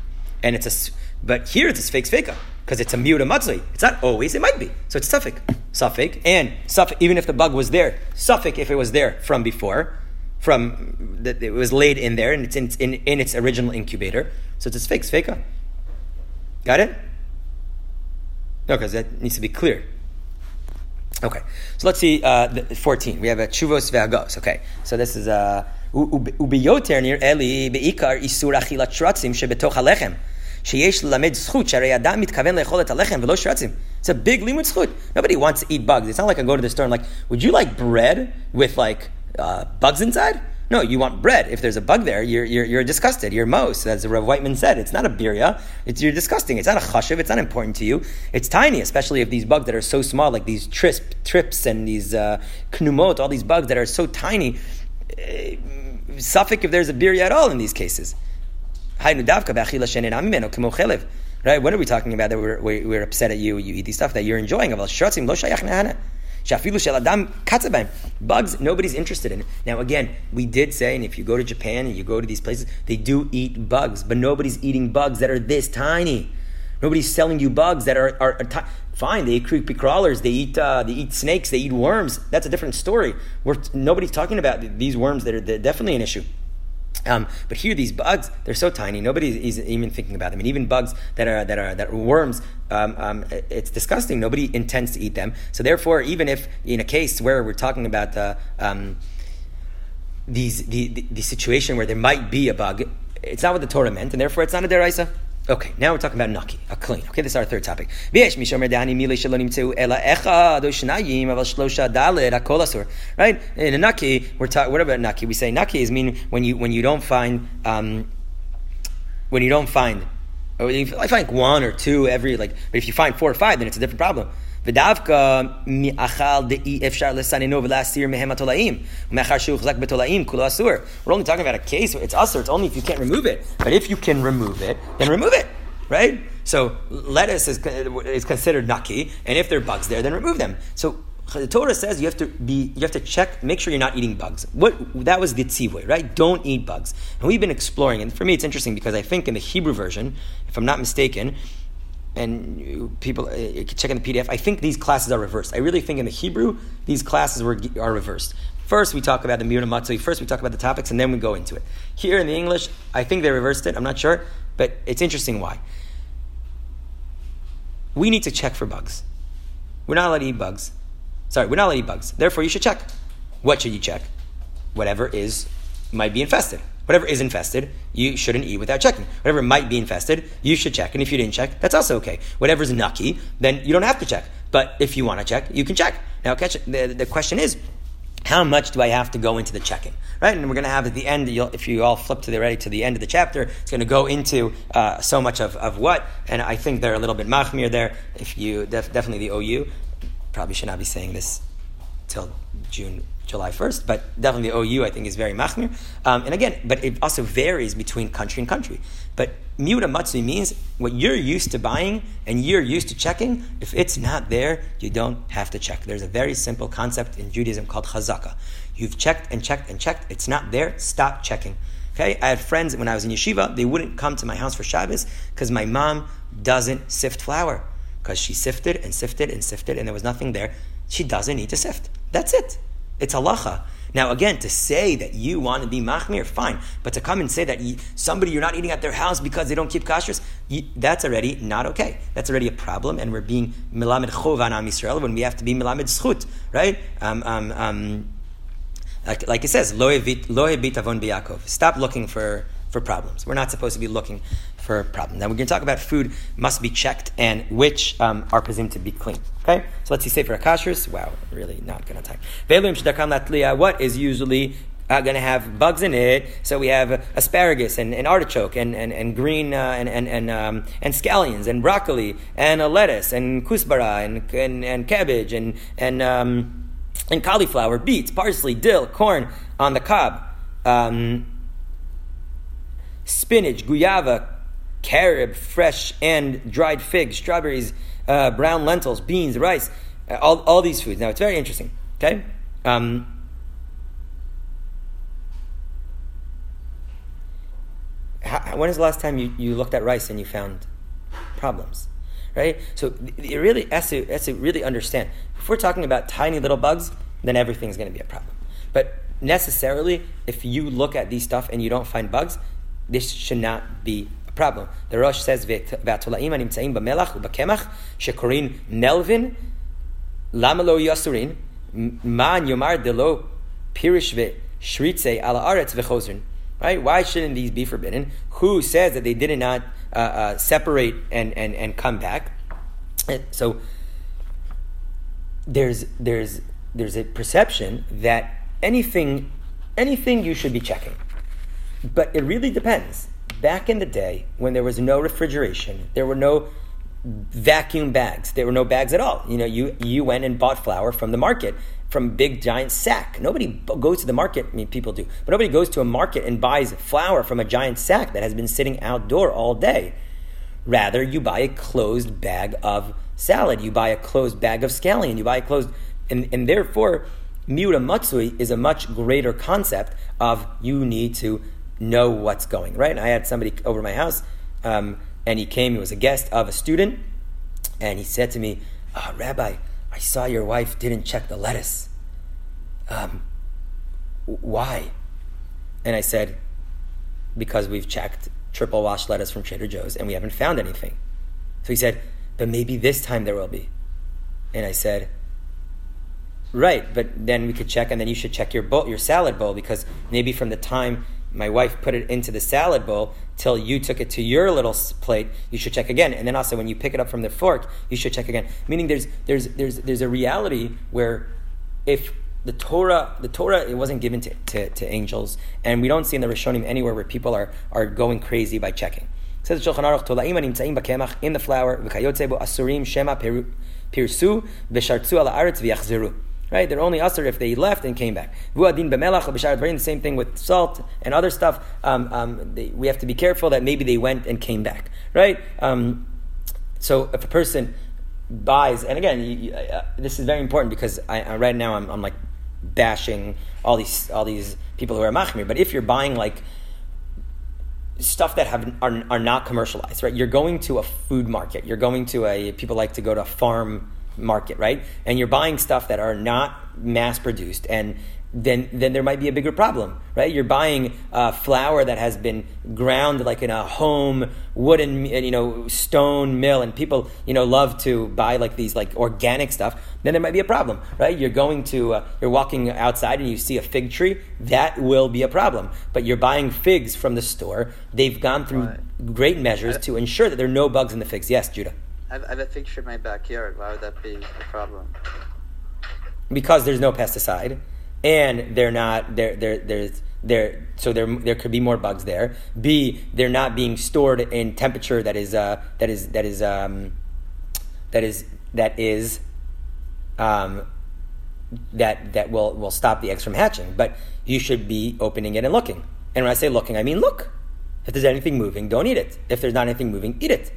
and it's a but here it's a fake feka because it's a miuta matzui. It's not always. It might be. So it's suffix, suffix, and suffix. Even if the bug was there, suffix if it was there from before, from that it was laid in there and it's in, in, in its original incubator. So it's a fake feka. Got it? No, because that needs to be clear. Okay, so let's see uh, 14. We have a chuvos ve'agos. Okay, so this is uh, a. ubiyoter near Eli be'ikar isur איסור אכילת she'betoch alechem. שיש ללמד זכות, שהרי אדם מתכוון לאכול את הלחם ולא שרצים. It's a big limit זכות. Nobody wants to eat bugs. It's not like I go to the store and like, would you like bread with like uh, bugs inside? No, you want bread. If there's a bug there, you're, you're, you're disgusted. You're most, as Rev Whiteman said. It's not a birya. It's, you're disgusting. It's not a chashiv. It's not important to you. It's tiny, especially if these bugs that are so small, like these trisp, thrips and these uh, knumot, all these bugs that are so tiny. Uh, safek if there's a birya at all in these cases. Right? What are we talking about that we're, we're, upset at you, you eat these stuff that you're enjoying? Bugs, nobody's interested in. Now, again, we did say, and if you go to Japan and you go to these places, they do eat bugs, but nobody's eating bugs that are this tiny. Nobody's selling you bugs that are, are, are t- fine. They eat creepy crawlers. They eat uh, they eat snakes. They eat worms. That's a different story. We're, nobody's talking about these worms that are definitely an issue. Um, but here, these bugs, they're so tiny. Nobody is even thinking about them. And even bugs that are that are that are worms, um, um, it's disgusting. Nobody intends to eat them. So therefore, even if in a case where we're talking about uh, um, these the, the, the situation where there might be a bug, it's not what the Torah meant, and therefore it's not a deraisa. Okay, now we're talking about naki, a clean. Okay, this is our third topic. Right? In a naki, we're talking. What about naki? We say naki is mean when you when you don't find um, when you don't find. I find one or two every like, but if you find four or five, then it's a different problem. ודווקא מאכל דאי אפשר לסננו ולהסיר מהם התולעים. ומאחר שהוא חזק בתולעים, כולו אסור. We're only talking about a case where it's asur, it's only if you can't remove it. But if you can remove it, then remove it. Right? So lettuce is, is considered naki, and if there are bugs there, then remove them. So the Torah says you have to be, you have to check, make sure you're not eating bugs. What that was the tzivui, right? Don't eat bugs. And we've been exploring, and for me it's interesting because I think in the Hebrew version, if I'm not mistaken, and people uh, check in the PDF. I think these classes are reversed. I really think in the Hebrew these classes were are reversed. First, we talk about the Miuta Matsui. First, we talk about the topics, and then we go into it. Here in the English, I think they reversed it. I'm not sure, but it's interesting why. We need to check for bugs. We're not allowed to eat bugs. Sorry, we're not allowed to eat bugs. Therefore, you should check. What should you check? Whatever is might be infested. Whatever is infested, you shouldn't eat without checking. Whatever might be infested, you should check. And if you didn't check, that's also okay. Whatever's naki, then you don't have to check. But if you want to check, you can check. Now, the, the question is, how much do I have to go into the checking? Right, and we're going to have at the end. if you all flip to the ready to the end of the chapter, it's going to go into uh, so much of, of what. And I think they're a little bit machmir there. If you def, definitely the OU probably should not be saying this till June July 1st, but definitely OU I think is very machmir. Um, and again, but it also varies between country and country. But miuta matsui means what you're used to buying and you're used to checking, if it's not there, you don't have to check. There's a very simple concept in Judaism called chazaka. You've checked and checked and checked, it's not there, stop checking. Okay, I had friends when I was in yeshiva, they wouldn't come to my house for Shabbos because my mom doesn't sift flour. Because she sifted and sifted and sifted and there was nothing there. She doesn't need to sift. That's it. It's halacha. Now, again, to say that you want to be machmir, fine. But to come and say that you, somebody you're not eating at their house because they don't keep kashrus, that's already not okay. That's already a problem, and we're being milamed chovan am Yisrael when we have to be milamed zchut, right? Um, um, um, like, like, it says, lo hebit avon biyakov. Stop looking for for problems. We're not supposed to be looking for problems. Now we're going to talk about food must be checked and which um, are presumed to be clean. Okay, so let's see say Sefer Akashers. Wow, really not going to time. What is usually uh, going to have bugs in it. So we have asparagus and, and artichoke and, and, and green uh, and, and, and, um, and scallions and broccoli and lettuce and kusbara and, and, and cabbage and, and, um, and cauliflower, beets, parsley, dill, corn on the cob. Um, spinach, guyava, carob, fresh and dried figs, strawberries, uh, brown lentils, beans, rice, uh, all, all these foods. Now, it's very interesting, okay? Um, how, when is the last time you, you looked at rice and you found problems? Right? So you really has to, has to really understand. If we're talking about tiny little bugs, then everything's going to be a problem. But necessarily, if you look at these stuff and you don't find bugs, this should not be problem. The Rosh says, "V'atolaim animtzaim b'melach u'b'kemach shekorin melvin lama lo yasurin man yomar delo pirish ve'shritze ala aretz v'chozrin." Right? Why shouldn't these be forbidden? Who says that they did not uh, uh, separate and, and, and come back? So there's there's there's a perception that anything anything you should be checking. But it really depends. Back in the day, when there was no refrigeration, there were no vacuum bags. There were no bags at all. You know, you, you went and bought flour from the market, from big giant sack. Nobody goes to the market, I mean, people do, but nobody goes to a market and buys flour from a giant sack that has been sitting outdoor all day. Rather, you buy a closed bag of salad, you buy a closed bag of scallion, you buy a closed, and, and therefore, miuta matsui is a much greater concept of you need to know what's going right. And I had somebody over my house, um, and he came. He was a guest of a student, and he said to me, oh, "Rabbi, I saw your wife didn't check the lettuce. Um, why?" And I said, "Because we've checked triple wash lettuce from Trader Joe's, and we haven't found anything." So he said, "But maybe this time there will be." And I said, Right, but then we could check, and then you should check your bowl, your salad bowl, because maybe from the time my wife put it into the salad bowl till you took it to your little plate, you should check again. And then also when you pick it up from the fork, you should check again. Meaning there's there's there's there's a reality where if the Torah, the Torah, it wasn't given to, to, to angels, and we don't see in the Rishonim anywhere where people are, are going crazy by checking. Says Shulchan Aruch, Tolaim in the flour, v'kayotzebu asurim shema pirsu v'shartzu ala aretz v'yachziru. Right? They're only usher if they left and came back. Vuadin same thing with salt and other stuff. Um, um, they, we have to be careful that maybe they went and came back. Right? Um, so if a person buys, and again, you, you, uh, this is very important because I, I, right now I'm, I'm, like bashing all these all these people who are machmir. But if you're buying like stuff that have are, are not commercialized, right? You're going to a food market. You're going to a people like to go to a farm market, right? And you're buying stuff that are not mass produced and then then there might be a bigger problem, right? You're buying uh, flour that has been ground like in a home wooden, you know, stone mill, and people you know love to buy like these like organic stuff. Then there might be a problem, right? You're going to uh, you're walking outside and you see a fig tree, that will be a problem. But you're buying figs from the store; they've gone through Right. great measures to ensure that there are no bugs in the figs. Yes, Judah. I have, I have a picture in my backyard. Why would that be a problem? because there's no pesticide and they're not there there there's there so there there could be more bugs there. B they're not being stored in temperature that is uh that is that is um that is that is um that that will will stop the eggs from hatching. But you should be opening it and looking. And when i say looking i mean look. If there's anything moving don't eat it. If there's not anything moving eat it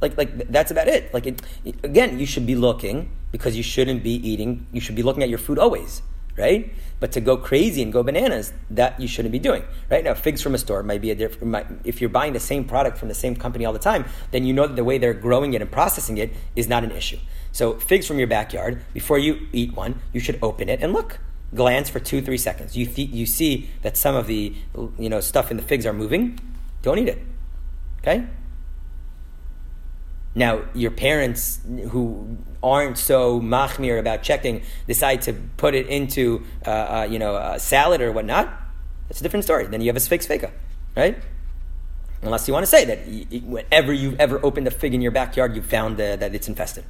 like like that's about it. Like it, again you should be looking because you shouldn't be eating you should be looking at your food always right? But to go crazy and go bananas that you shouldn't be doing. Right now figs from a store might be a different might, if you're buying the same product from the same company all the time then you know that the way they're growing it and processing it is not an issue. So figs from your backyard before you eat one you should open it and look. Glance for two three seconds. You th- you see that some of the you know stuff in the figs are moving. Don't eat it. Okay now, your parents who aren't so machmir about checking decide to put it into, uh, uh, you know, a salad or whatnot. That's a different story. Then you have a fig fika, right? Unless you want to say that whenever you've ever opened a fig in your backyard, you found uh, that it's infested.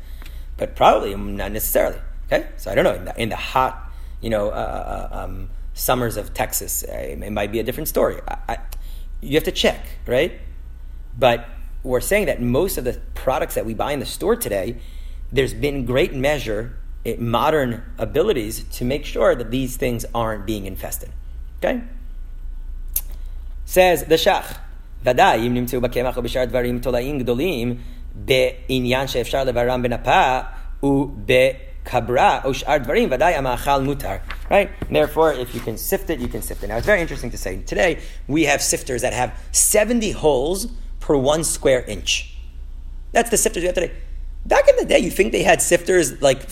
But probably not necessarily. Okay, so I don't know. In the, in the hot, you know, uh, uh, um, summers of Texas, uh, it might be a different story. I, I, you have to check, right? But we're saying that most of the products that we buy in the store today, there's been great measure, eh, modern abilities to make sure that these things aren't being infested. Okay? Says the Shach, ודאי, אם נמצאו בקמח או בשאר דברים תולעים גדולים, בעניין שאפשר לברם בנפה ובכברה או שאר דברים, ודאי המאכל מותר. Right? And therefore, if you can sift it, you can sift it. Now, it's very interesting to say. Today, we have sifters that have 70 holes per one square inch. That's the sifters we have today. Back in the day, you think they had sifters like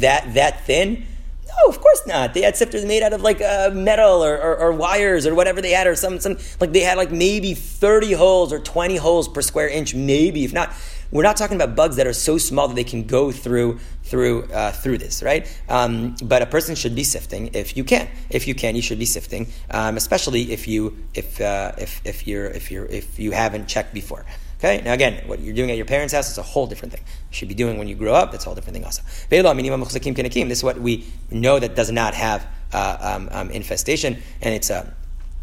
that that thin? No, of course not. They had sifters made out of like uh, metal or, or, or wires or whatever they had, or some some like they had like maybe thirty holes or twenty holes per square inch, maybe if not. We're not talking about bugs that are so small that they can go through through uh, through this, right? Um, but a person should be sifting if you can. If you can, you should be sifting, um, especially if you if uh, if if you're if you're if you haven't checked before. Okay. Now again, what you're doing at your parents' house is a whole different thing. You should be doing when you grow up. That's a whole different thing also. This is what we know that does not have uh, um, um, infestation, and it's a.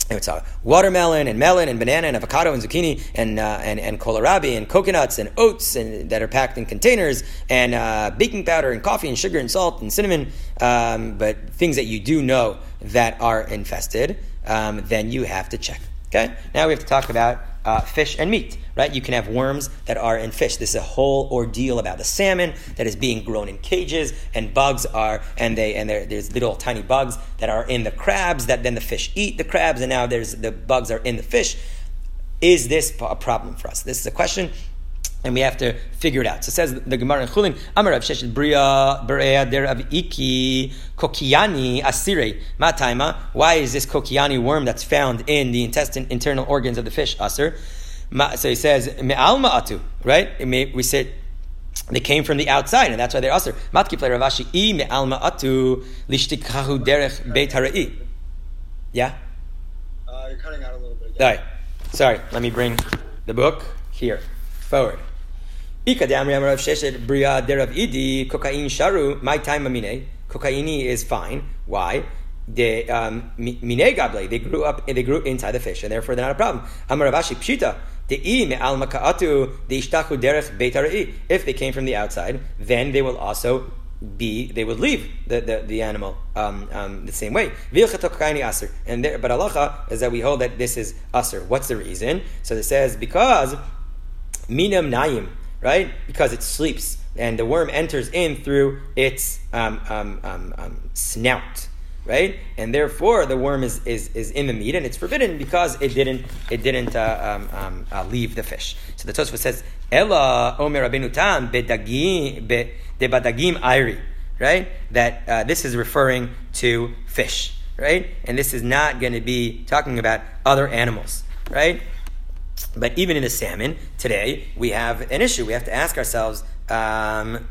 It's a watermelon and melon and banana and avocado and zucchini and uh, and and kohlrabi and coconuts and oats and that are packed in containers and uh, baking powder and coffee and sugar and salt and cinnamon. Um, but things that you do know that are infested, um, then you have to check. Okay. Now we have to talk about uh, fish and meat, right? You can have worms that are in fish. This is a whole ordeal about the salmon that is being grown in cages, and bugs are, and they, and there- there's little tiny bugs that are in the crabs that then the fish eat the crabs, and now there's the bugs are in the fish. Is this a problem for us? This is a question. And we have to figure it out. So it says the Gemara in Chulin, Amar Rav Sheshet Bria Berea Der Av Iki Kokiani Asire Mataima. Why is this Kokiani worm that's found in the intestine, internal organs of the fish Asir? Ma- So he says Me'al Ma'atu, right? We said they came from the outside, and that's why they're Asir. Matki play Rav Ashi I Me'al Ma'atu Lishtikahu Derech Beit Hara'i. Yeah? Uh, you're cutting out a little bit All again. right. Sorry. Let me bring the book here forward. Ikadam Rav Sheshet Bria Derav Idi Kokain Sharu. My time amine. Kokaini is fine. Why? They um, mi- gable. They grew up. and They grew inside the fish, and therefore they're not a problem. Amar Rav Ashi Pshita. If they came from the outside, then they will also be they would leave the, the, the animal um, um, the same way. And there, but halacha is that we hold that this is aser. What's the reason? So it says because minam naim, right? Because it sleeps and the worm enters in through its um, um, um, um, snout, right? And therefore the worm is, is, is in the meat and it's forbidden because it didn't it didn't uh, um, um, uh, leave the fish. So the Tosfot says Ella Omer Rabbeinu Tam bedagim be- debadagim airi, right? That uh, this is referring to fish. right? And this is not going to be talking about other animals, right? But even in the salmon today, we have an issue. We have to ask ourselves. Um,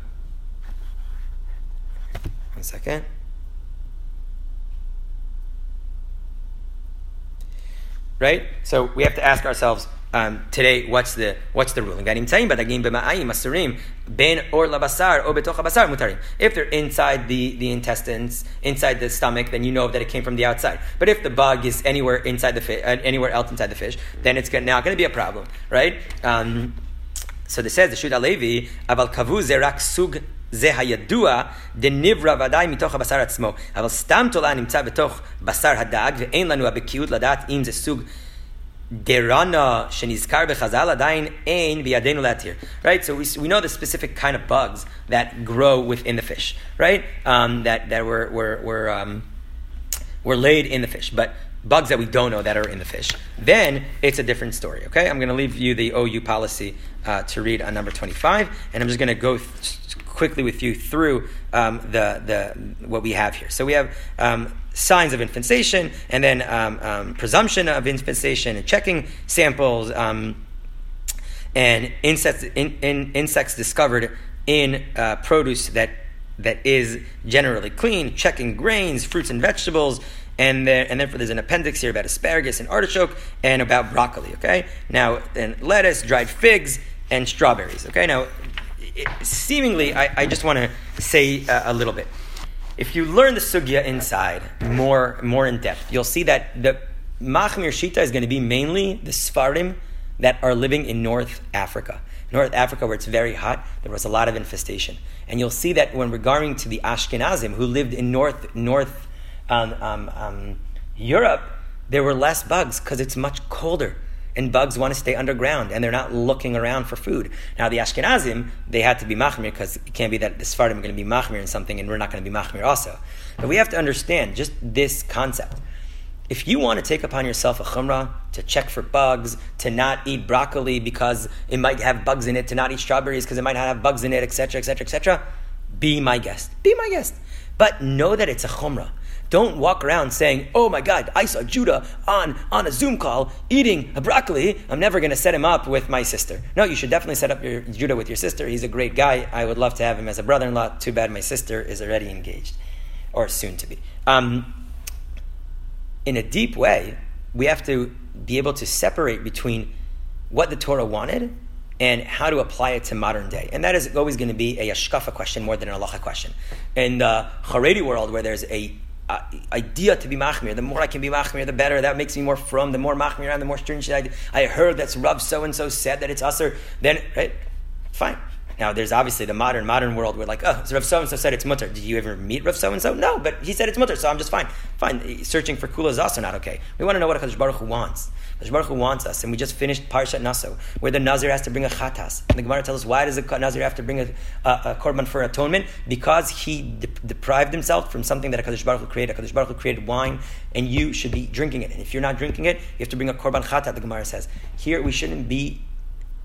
one second. Right? So we have to ask ourselves um, today, what's the what's the ruling? If they're inside the, the intestines, inside the stomach, then you know that it came from the outside. But if the bug is anywhere inside the fish, uh, anywhere else inside the fish, then it's not going to be a problem, right? Um, so this says the Shud Alevi, aval kavu zerak sug זה הידוע דנברא ודאי מתוך הבשר עצמו, אבל סתם תולה נמצא בתוך בשר הדג, ואין לנו הבקיאות לדעת אם זה סוג derana shenizkar bechazal adayin ein biyadenu latir. Right. So we, we know the specific kind of bugs that grow within the fish. Right. Um, that that were were were um, were laid in the fish, but bugs that we don't know that are in the fish. Then it's a different story. Okay. I'm going to leave you the OU policy uh, to read on number 25, and I'm just going to go. Th- quickly with you through um, the, the, what we have here. So we have um, signs of infestation and then um, um presumption of infestation and checking samples um, and insects, in, in, insects discovered in uh, produce that, that is generally clean, checking grains, fruits and vegetables, and then, and then there's an appendix here about asparagus and artichoke and about broccoli. Okay, now then lettuce, dried figs, and strawberries. Okay, now seemingly, I, I just want to say a, a, little bit. If you learn the sugya inside more, more in depth, you'll see that the Machmir Shita is going to be mainly the Sfardim that are living in North Africa. North Africa, where it's very hot, there was a lot of infestation. And you'll see that when regarding to the Ashkenazim who lived in North, North um, um, um, Europe, there were less bugs because it's much colder and bugs want to stay underground and they're not looking around for food. Now the Ashkenazim, they had to be machmir because it can't be that the Sfardim are going to be machmir in something and we're not going to be machmir also. But we have to understand just this concept. If you want to take upon yourself a chumrah to check for bugs, to not eat broccoli because it might have bugs in it, to not eat strawberries because it might not have bugs in it, etc., etc., etc., be my guest. Be my guest. But know that it's a chumrah. Don't walk around saying, "Oh my God, I saw Judah on on a Zoom call eating a broccoli. I'm never going to set him up with my sister." No, you should definitely set up your Judah with your sister. He's a great guy. I would love to have him as a brother-in-law. Too bad my sister is already engaged, or soon to be. Um, in a deep way, we have to be able to separate between what the Torah wanted and how to apply it to modern day. And that is always going to be a Ashkafa question more than an halacha question. In the Haredi world, where there's a uh, idea to be machmir. The more I can be machmir, the better. That makes me more from. The more machmir I'm, the more stringent I, I heard that's Rav so and so said that it's usher. Then right, fine. Now there's obviously the modern modern world where like oh so Rav so and so said it's mutter. Did you ever meet Rav so and so? No, but he said it's mutter, so I'm just fine. Fine. Searching for kula is also not okay. We want to know what Hakadosh Baruch Hu wants. Baruch Hu wants us, and we just finished Parshat Naso, where the Nazir has to bring a chatas. And the Gemara tells us why does the Nazir have to bring a, a, a korban for atonement? Because he de- deprived himself from something that Hakadosh Baruch Hu created. Hakadosh Baruch Hu created wine, and you should be drinking it. And if you're not drinking it, you have to bring a korban chatat. The Gemara says here we shouldn't be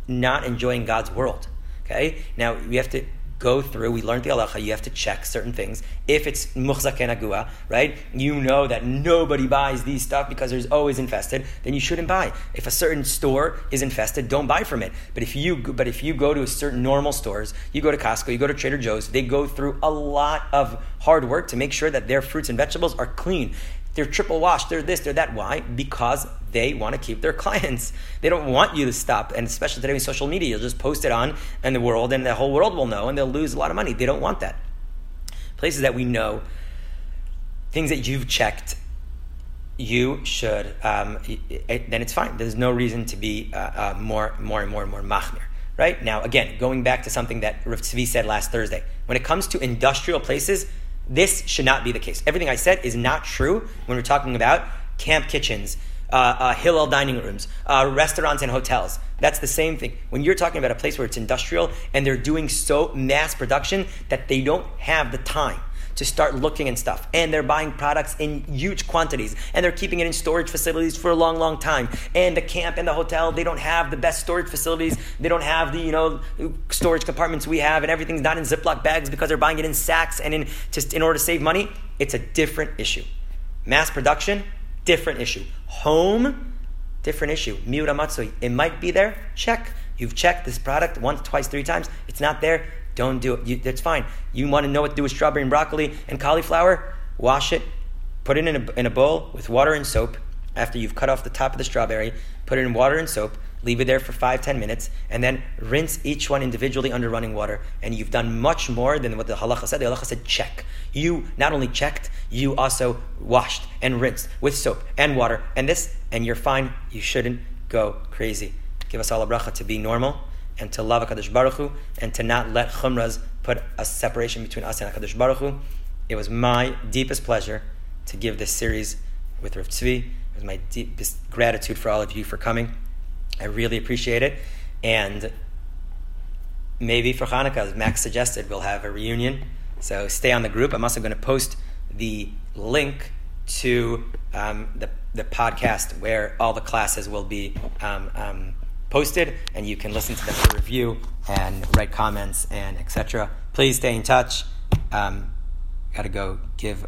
not enjoying God's world. Okay, now we have to go through. We learned the halacha. You have to check certain things. If it's muchzak agua, right? You know that nobody buys these stuff because there's always infested. Then you shouldn't buy. If a certain store is infested, don't buy from it. But if you but if you go to certain normal stores, you go to Costco, you go to Trader Joe's, they go through a lot of hard work to make sure that their fruits and vegetables are clean. They're triple washed. They're this. They're that. Why? Because they want to keep their clients. They don't want you to stop. And especially today with social media, you'll just post it on and the world, and the whole world will know, and they'll lose a lot of money. They don't want that. Places that we know, things that you've checked, you should. Um, it, then it's fine. There's no reason to be uh, uh, more, more and more and more machmir. Right now, again, going back to something that Rav Tzvi said last Thursday, when it comes to industrial places this should not be the case. Everything I said is not true when we're talking about camp kitchens, uh, uh, Hillel dining rooms, uh, restaurants, and hotels. That's the same thing. When you're talking about a place where it's industrial and they're doing so mass production that they don't have the time to start looking and stuff. And they're buying products in huge quantities and they're keeping it in storage facilities for a long, long time. And the camp and the hotel, they don't have the best storage facilities. They don't have the, you know, storage compartments we have and everything's not in Ziploc bags because they're buying it in sacks and in just in order to save money. It's a different issue. Mass production, different issue. Home, different issue. Miuta matsui, it might be there. Check. You've checked this product once, twice, three times. It's not there. Don't do it. You, that's fine. You want to know what to do with strawberry and broccoli and cauliflower? Wash it. Put it in a, in a bowl with water and soap. After you've cut off the top of the strawberry, put it in water and soap leave it there for five, ten minutes, and then rinse each one individually under running water. And you've done much more than what the halacha said. The halacha said check. You not only checked, you also washed and rinsed with soap and water and this, and you're fine. You shouldn't go crazy. Give us all a bracha to be normal and to love HaKadosh Baruch Hu and to not let chumras put a separation between us and HaKadosh Baruch Hu. It was my deepest pleasure to give this series with Rav Tzvi. It was my deepest gratitude for all of you for coming. I really appreciate it. And maybe for Hanukkah, as Max suggested, we'll have a reunion. So stay on the group. I'm also going to post the link to um, the, the podcast where all the classes will be um, um, posted, and you can listen to them for review and write comments and etc. Please stay in touch. Um, Got to go give